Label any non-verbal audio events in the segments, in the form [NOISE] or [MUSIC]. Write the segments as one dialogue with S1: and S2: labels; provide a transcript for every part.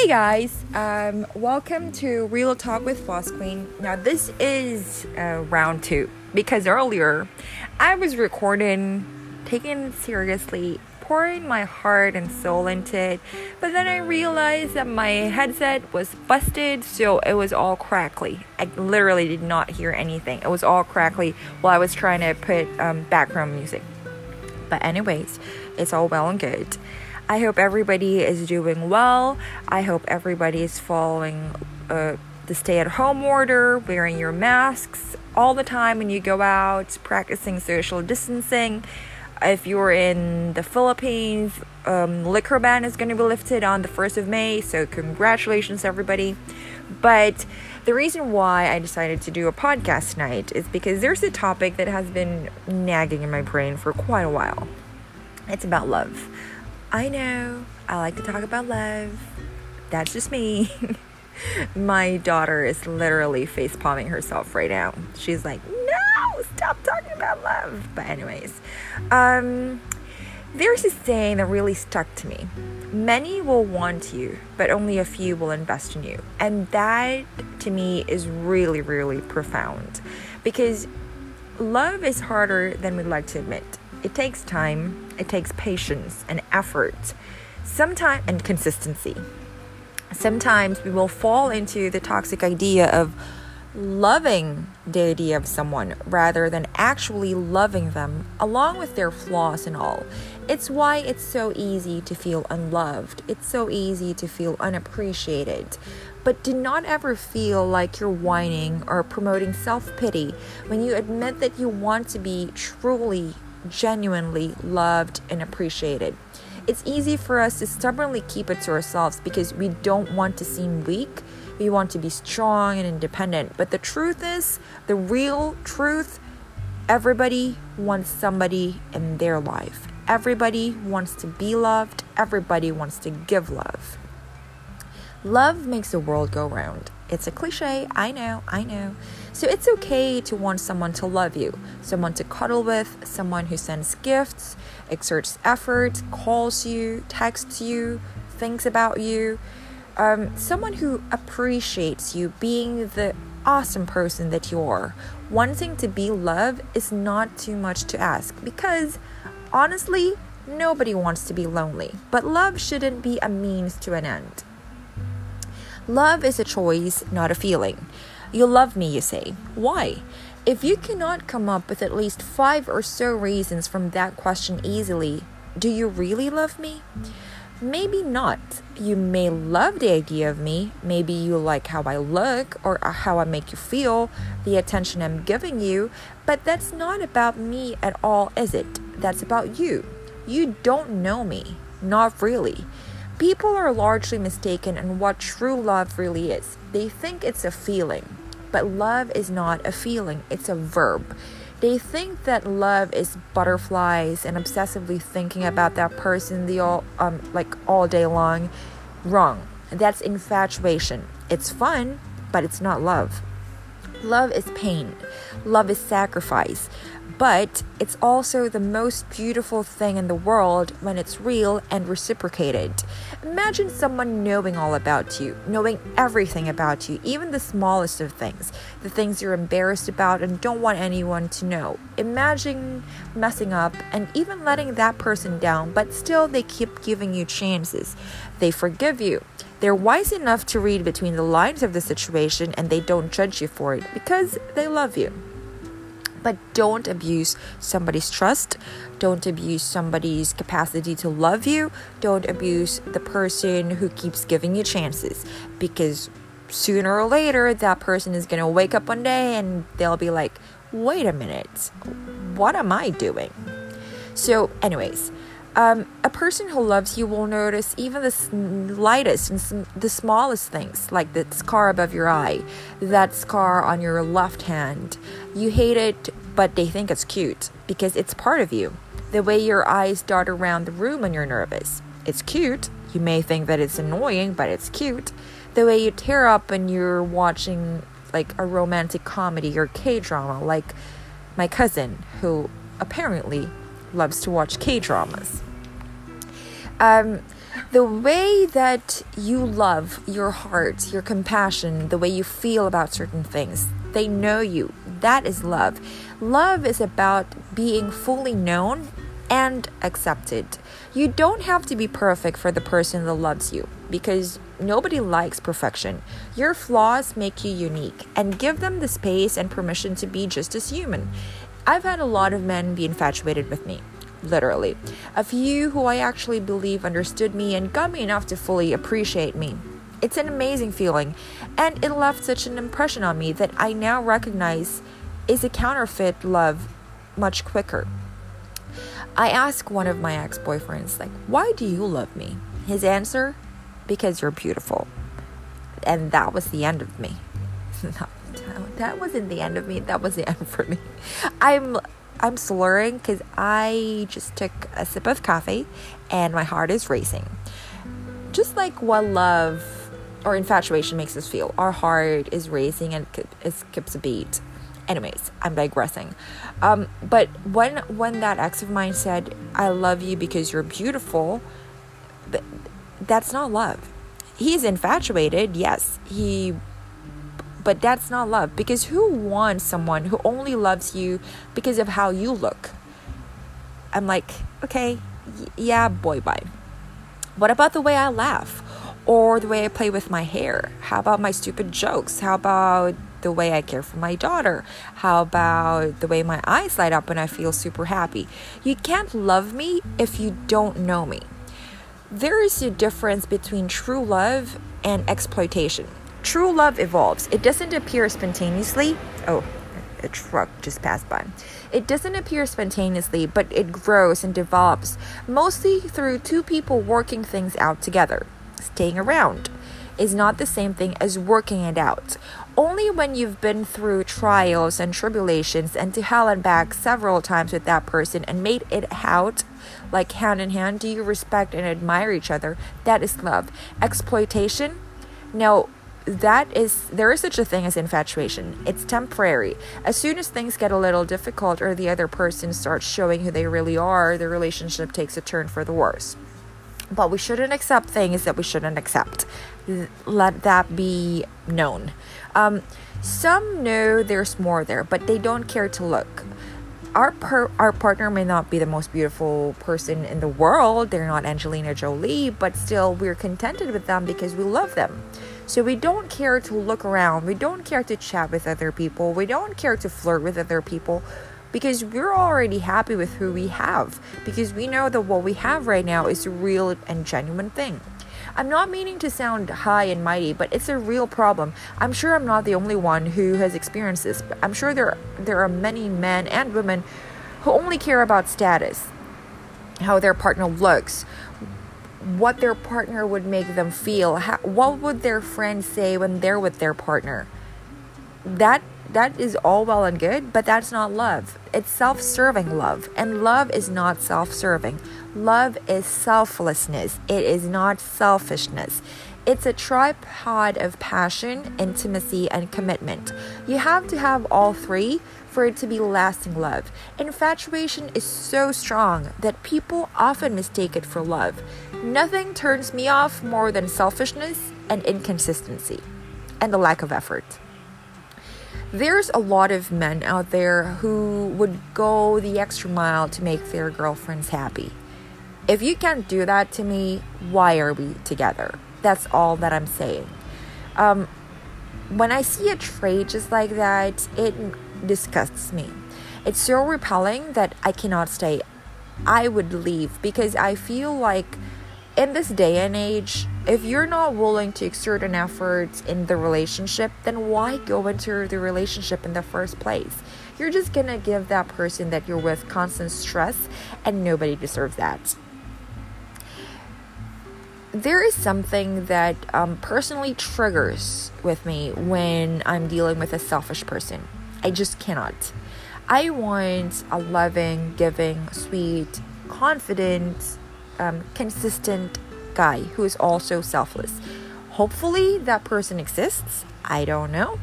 S1: Hey guys, um, welcome to Real Talk with Boss Queen. Now, this is uh, round two because earlier I was recording, taking it seriously, pouring my heart and soul into it, but then I realized that my headset was busted, so it was all crackly. I literally did not hear anything, it was all crackly while I was trying to put um, background music. But, anyways, it's all well and good. I hope everybody is doing well. I hope everybody is following uh, the stay at home order, wearing your masks all the time when you go out, practicing social distancing. If you're in the Philippines, um, liquor ban is going to be lifted on the 1st of May, so congratulations, everybody. But the reason why I decided to do a podcast tonight is because there's a topic that has been nagging in my brain for quite a while. It's about love. I know, I like to talk about love. That's just me. [LAUGHS] My daughter is literally face palming herself right now. She's like, no, stop talking about love. But, anyways, um, there's a saying that really stuck to me. Many will want you, but only a few will invest in you. And that to me is really, really profound because love is harder than we'd like to admit. It takes time, it takes patience and effort, sometimes and consistency. Sometimes we will fall into the toxic idea of loving the idea of someone rather than actually loving them along with their flaws and all. It's why it's so easy to feel unloved. It's so easy to feel unappreciated. But do not ever feel like you're whining or promoting self pity when you admit that you want to be truly genuinely loved and appreciated. It's easy for us to stubbornly keep it to ourselves because we don't want to seem weak. We want to be strong and independent. But the truth is, the real truth, everybody wants somebody in their life. Everybody wants to be loved. Everybody wants to give love. Love makes the world go round. It's a cliche, I know, I know. So it's okay to want someone to love you, someone to cuddle with, someone who sends gifts, exerts effort, calls you, texts you, thinks about you, um, someone who appreciates you being the awesome person that you are. Wanting to be loved is not too much to ask because honestly, nobody wants to be lonely, but love shouldn't be a means to an end. Love is a choice, not a feeling. You love me, you say. Why? If you cannot come up with at least five or so reasons from that question easily, do you really love me? Maybe not. You may love the idea of me. Maybe you like how I look or uh, how I make you feel, the attention I'm giving you, but that's not about me at all, is it? That's about you. You don't know me. Not really. People are largely mistaken in what true love really is. They think it's a feeling, but love is not a feeling, it's a verb. They think that love is butterflies and obsessively thinking about that person the all um like all day long. Wrong. That's infatuation. It's fun, but it's not love. Love is pain. Love is sacrifice but it's also the most beautiful thing in the world when it's real and reciprocated. Imagine someone knowing all about you, knowing everything about you, even the smallest of things, the things you're embarrassed about and don't want anyone to know. Imagine messing up and even letting that person down, but still they keep giving you chances. They forgive you. They're wise enough to read between the lines of the situation and they don't judge you for it because they love you. But don't abuse somebody's trust. Don't abuse somebody's capacity to love you. Don't abuse the person who keeps giving you chances because sooner or later that person is going to wake up one day and they'll be like, wait a minute, what am I doing? So, anyways, um, a person who loves you will notice even the slightest and the smallest things, like the scar above your eye, that scar on your left hand. You hate it, but they think it's cute because it's part of you. The way your eyes dart around the room when you're nervous. It's cute. You may think that it's annoying, but it's cute. The way you tear up when you're watching like a romantic comedy or K drama, like my cousin, who apparently loves to watch K dramas. Um, The way that you love your heart, your compassion, the way you feel about certain things, they know you. That is love. Love is about being fully known and accepted. You don't have to be perfect for the person that loves you because nobody likes perfection. Your flaws make you unique and give them the space and permission to be just as human. I've had a lot of men be infatuated with me. Literally. A few who I actually believe understood me and got me enough to fully appreciate me. It's an amazing feeling, and it left such an impression on me that I now recognize is a counterfeit love much quicker. I asked one of my ex boyfriends, like, why do you love me? His answer, because you're beautiful. And that was the end of me. [LAUGHS] that wasn't the end of me, that was the end for me. I'm I'm slurring because I just took a sip of coffee and my heart is racing. Just like what love or infatuation makes us feel, our heart is racing and it skips a beat. Anyways, I'm digressing. Um, but when when that ex of mine said, "I love you because you're beautiful," that's not love. He's infatuated, yes. He but that's not love because who wants someone who only loves you because of how you look? I'm like, okay, yeah, boy, bye. What about the way I laugh? Or the way I play with my hair? How about my stupid jokes? How about the way I care for my daughter? How about the way my eyes light up when I feel super happy? You can't love me if you don't know me. There is a difference between true love and exploitation. True love evolves. It doesn't appear spontaneously. Oh, a truck just passed by. It doesn't appear spontaneously, but it grows and develops mostly through two people working things out together. Staying around is not the same thing as working it out. Only when you've been through trials and tribulations and to hell and back several times with that person and made it out like hand in hand do you respect and admire each other. That is love. Exploitation? No, that is there is such a thing as infatuation it's temporary as soon as things get a little difficult or the other person starts showing who they really are the relationship takes a turn for the worse but we shouldn't accept things that we shouldn't accept. Let that be known. Um, some know there's more there but they don't care to look. Our per- our partner may not be the most beautiful person in the world. They're not angelina jolie but still we're contented with them because we love them. So we don't care to look around, we don't care to chat with other people, we don't care to flirt with other people because we're already happy with who we have because we know that what we have right now is a real and genuine thing. I'm not meaning to sound high and mighty, but it's a real problem. I'm sure I'm not the only one who has experienced this. I'm sure there there are many men and women who only care about status, how their partner looks, what their partner would make them feel. How, what would their friends say when they're with their partner? That that is all well and good, but that's not love. It's self-serving love, and love is not self-serving. Love is selflessness. It is not selfishness. It's a tripod of passion, intimacy, and commitment. You have to have all three for it to be lasting love. Infatuation is so strong that people often mistake it for love. Nothing turns me off more than selfishness and inconsistency and the lack of effort. There's a lot of men out there who would go the extra mile to make their girlfriends happy. If you can't do that to me, why are we together? That's all that I'm saying. Um, when I see a trait just like that, it disgusts me. It's so repelling that I cannot stay. I would leave because I feel like in this day and age, if you're not willing to exert an effort in the relationship, then why go into the relationship in the first place? You're just gonna give that person that you're with constant stress, and nobody deserves that. There is something that um, personally triggers with me when I'm dealing with a selfish person. I just cannot. I want a loving, giving, sweet, confident, um, consistent guy who is also selfless. Hopefully, that person exists. I don't know.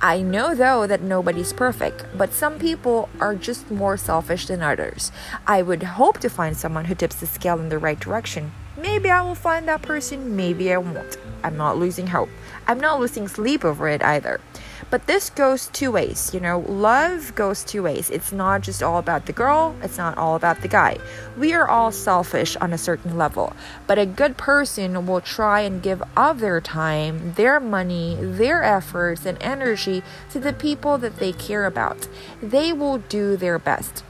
S1: I know though that nobody's perfect, but some people are just more selfish than others. I would hope to find someone who tips the scale in the right direction, Maybe I will find that person, maybe I won't. I'm not losing hope. I'm not losing sleep over it either. But this goes two ways, you know, love goes two ways. It's not just all about the girl, it's not all about the guy. We are all selfish on a certain level, but a good person will try and give of their time, their money, their efforts, and energy to the people that they care about. They will do their best.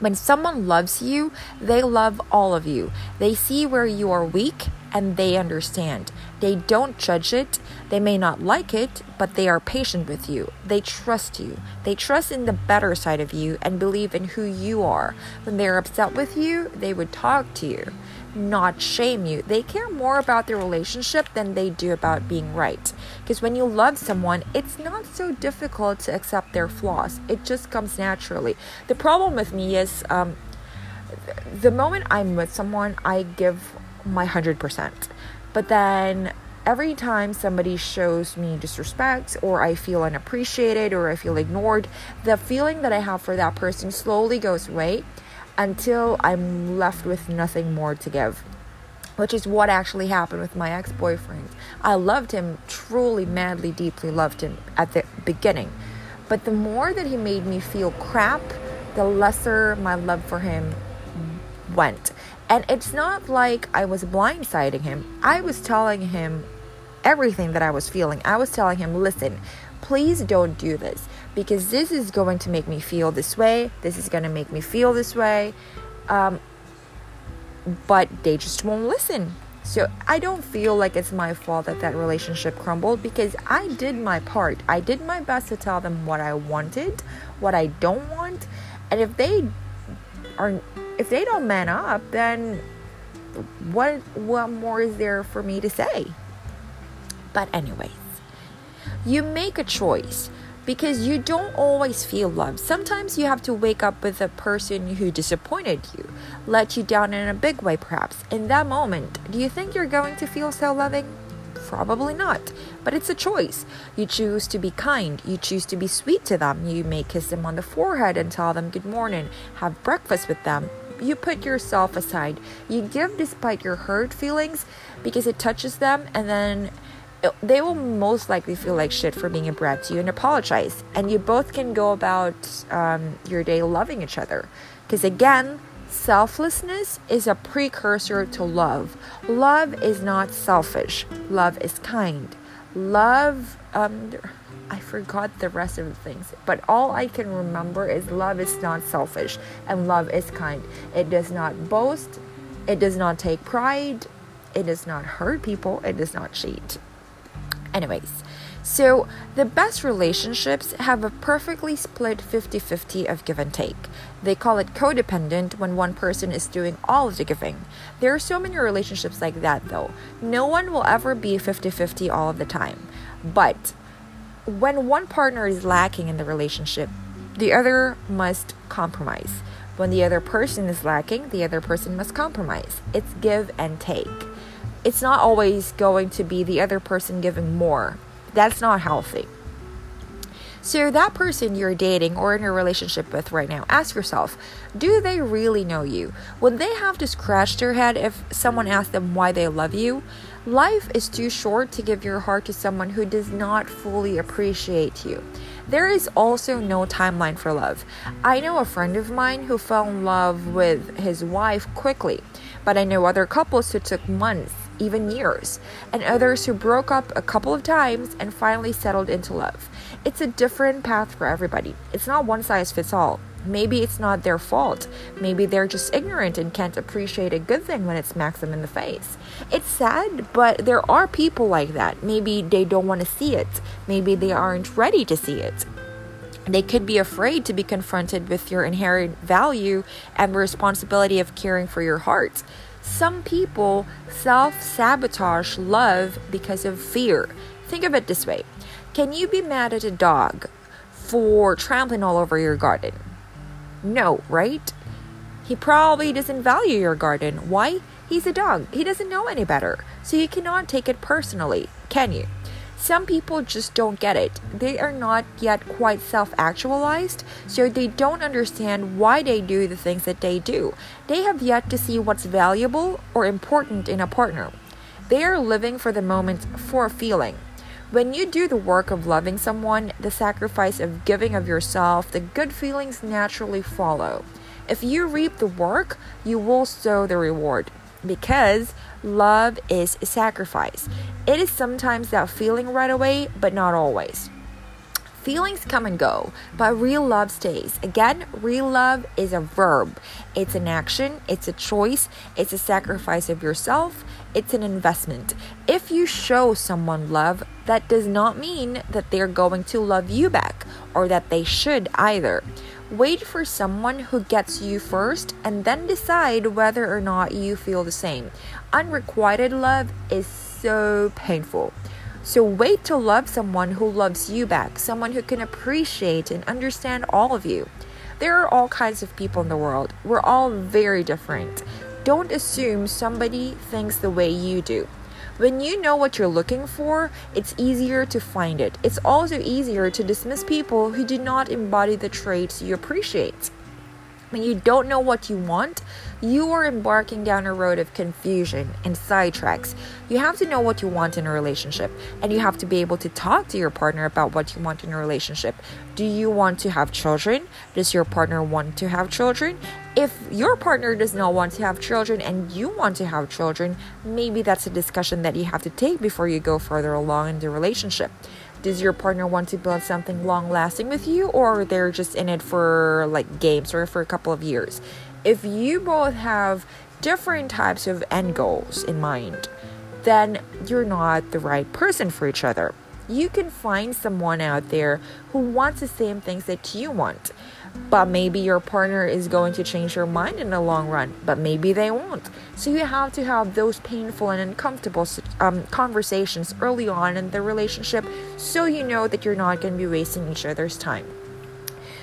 S1: When someone loves you, they love all of you. They see where you are weak and they understand. They don't judge it. They may not like it, but they are patient with you. They trust you. They trust in the better side of you and believe in who you are. When they're upset with you, they would talk to you, not shame you. They care more about their relationship than they do about being right. Because when you love someone, it's not so difficult to accept their flaws, it just comes naturally. The problem with me is, um, the moment I'm with someone, I give my 100%. But then every time somebody shows me disrespect or I feel unappreciated or I feel mm-hmm. ignored, the feeling that I have for that person slowly goes away until I'm left with nothing more to give. Which is what actually happened with my ex boyfriend. I loved him, truly, madly, deeply loved him at the beginning. But the more that he made me feel crap, the lesser my love for him went. And it's not like I was blindsiding him. I was telling him everything that I was feeling. I was telling him, listen, please don't do this because this is going to make me feel this way. This is going to make me feel this way. Um, but they just won't listen. So I don't feel like it's my fault that that relationship crumbled because I did my part. I did my best to tell them what I wanted, what I don't want. And if they are if they don't man up, then what what more is there for me to say? But anyways, you make a choice because you don't always feel loved. Sometimes you have to wake up with a person who disappointed you, let you down in a big way perhaps. In that moment, do you think you're going to feel so loving? Probably not. But it's a choice. You choose to be kind. You choose to be sweet to them. You may kiss them on the forehead and tell them good morning, have breakfast with them, you put yourself aside. You give despite your hurt feelings because it touches them, and then it, they will most likely feel like shit for being a brat to you and apologize. And you both can go about um, your day loving each other. Because again, selflessness is a precursor to love. Love is not selfish, love is kind. Love, um, I forgot the rest of the things, but all I can remember is love is not selfish and love is kind. It does not boast, it does not take pride, it does not hurt people, it does not cheat. Anyways, so the best relationships have a perfectly split 50 50 of give and take. They call it codependent when one person is doing all of the giving. There are so many relationships like that though. No one will ever be 50 50 all of the time. But when one partner is lacking in the relationship, the other must compromise. When the other person is lacking, the other person must compromise. It's give and take. It's not always going to be the other person giving more. That's not healthy. So, that person you're dating or in a relationship with right now, ask yourself do they really know you? Would they have to scratch their head if someone asked them why they love you? Life is too short to give your heart to someone who does not fully appreciate you. There is also no timeline for love. I know a friend of mine who fell in love with his wife quickly, but I know other couples who took months even years, and others who broke up a couple of times and finally settled into love. It's a different path for everybody. It's not one size fits all. Maybe it's not their fault. Maybe they're just ignorant and can't appreciate a good thing when it smacks them in the face. It's sad, but there are people like that. Maybe they don't want to see it. Maybe they aren't ready to see it. They could be afraid to be confronted with your inherent value and the responsibility of caring for your heart. Some people self sabotage love because of fear. Think of it this way Can you be mad at a dog for trampling all over your garden? No, right? He probably doesn't value your garden. Why? He's a dog. He doesn't know any better. So you cannot take it personally, can you? Some people just don't get it. They are not yet quite self actualized, so they don't understand why they do the things that they do. They have yet to see what's valuable or important in a partner. They are living for the moment for a feeling. When you do the work of loving someone, the sacrifice of giving of yourself, the good feelings naturally follow. If you reap the work, you will sow the reward because love is sacrifice. It is sometimes that feeling right away, but not always. Feelings come and go, but real love stays. Again, real love is a verb. It's an action, it's a choice, it's a sacrifice of yourself, it's an investment. If you show someone love, that does not mean that they're going to love you back or that they should either. Wait for someone who gets you first and then decide whether or not you feel the same. Unrequited love is so painful. So wait to love someone who loves you back, someone who can appreciate and understand all of you. There are all kinds of people in the world. We're all very different. Don't assume somebody thinks the way you do. When you know what you're looking for, it's easier to find it. It's also easier to dismiss people who do not embody the traits you appreciate. When you don't know what you want, you are embarking down a road of confusion and sidetracks. You have to know what you want in a relationship, and you have to be able to talk to your partner about what you want in a relationship. Do you want to have children? Does your partner want to have children? If your partner does not want to have children and you want to have children, maybe that's a discussion that you have to take before you go further along in the relationship does your partner want to build something long lasting with you or they're just in it for like games or for a couple of years if you both have different types of end goals in mind, then you're not the right person for each other. You can find someone out there who wants the same things that you want, but maybe your partner is going to change your mind in the long run, but maybe they won't. So you have to have those painful and uncomfortable um, conversations early on in the relationship so you know that you're not going to be wasting each other's time.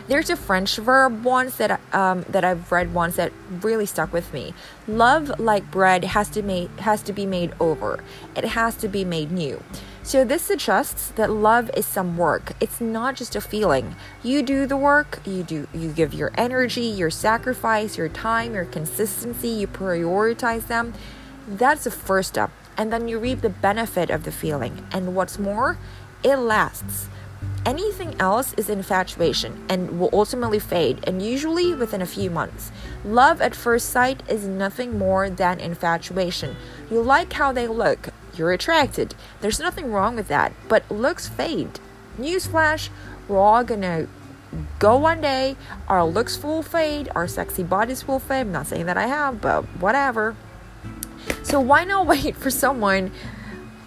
S1: There's a French verb once that um, that I've read once that really stuck with me. Love, like bread, has to made has to be made over. It has to be made new. So this suggests that love is some work. It's not just a feeling. You do the work, you do you give your energy, your sacrifice, your time, your consistency, you prioritize them. That's the first step. And then you reap the benefit of the feeling. And what's more, it lasts. Anything else is infatuation and will ultimately fade, and usually within a few months. Love at first sight is nothing more than infatuation. You like how they look, you're attracted. There's nothing wrong with that, but looks fade. Newsflash, we're all gonna go one day, our looks will fade, our sexy bodies will fade. I'm not saying that I have, but whatever. So why not [LAUGHS] wait for someone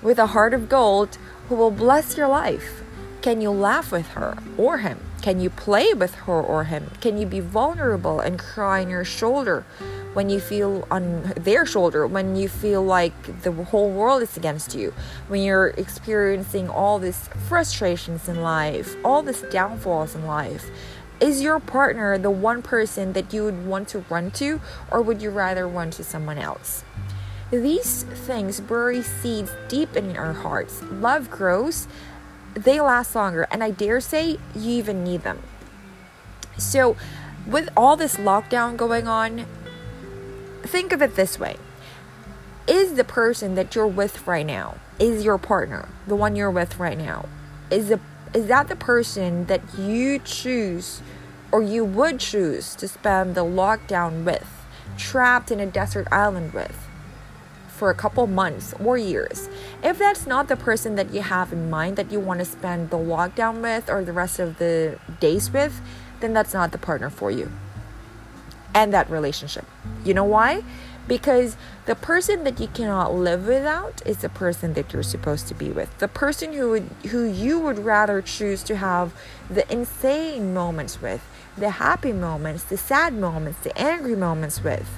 S1: with a heart of gold who will bless your life? Can you laugh with her or him? Can you play with her or him? Can you be vulnerable and cry on your shoulder when you feel on their shoulder, when you feel like the whole world is against you, when you're experiencing all these frustrations in life, all these downfalls in life? Is your partner the one person that you would want to run to, or would you rather run to someone else? These things bury seeds deep in our hearts. Love grows they last longer, and I dare say you even need them. So, with all this lockdown going on, think of it this way Is the person that you're with right now, is your partner, the one you're with right now, is, the, is that the person that you choose or you would choose to spend the lockdown with, trapped in a desert island with? for a couple months or years. If that's not the person that you have in mind that you want to spend the lockdown with or the rest of the days with, then that's not the partner for you and that relationship. You know why? Because the person that you cannot live without is the person that you're supposed to be with. The person who would, who you would rather choose to have the insane moments with, the happy moments, the sad moments, the angry moments with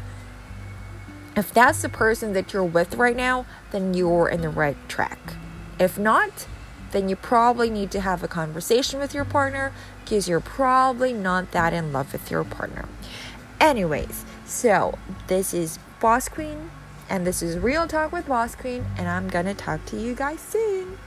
S1: if that's the person that you're with right now, then you're in the right track. If not, then you probably need to have a conversation with your partner because you're probably not that in love with your partner. Anyways, so this is Boss Queen, and this is Real Talk with Boss Queen, and I'm gonna talk to you guys soon.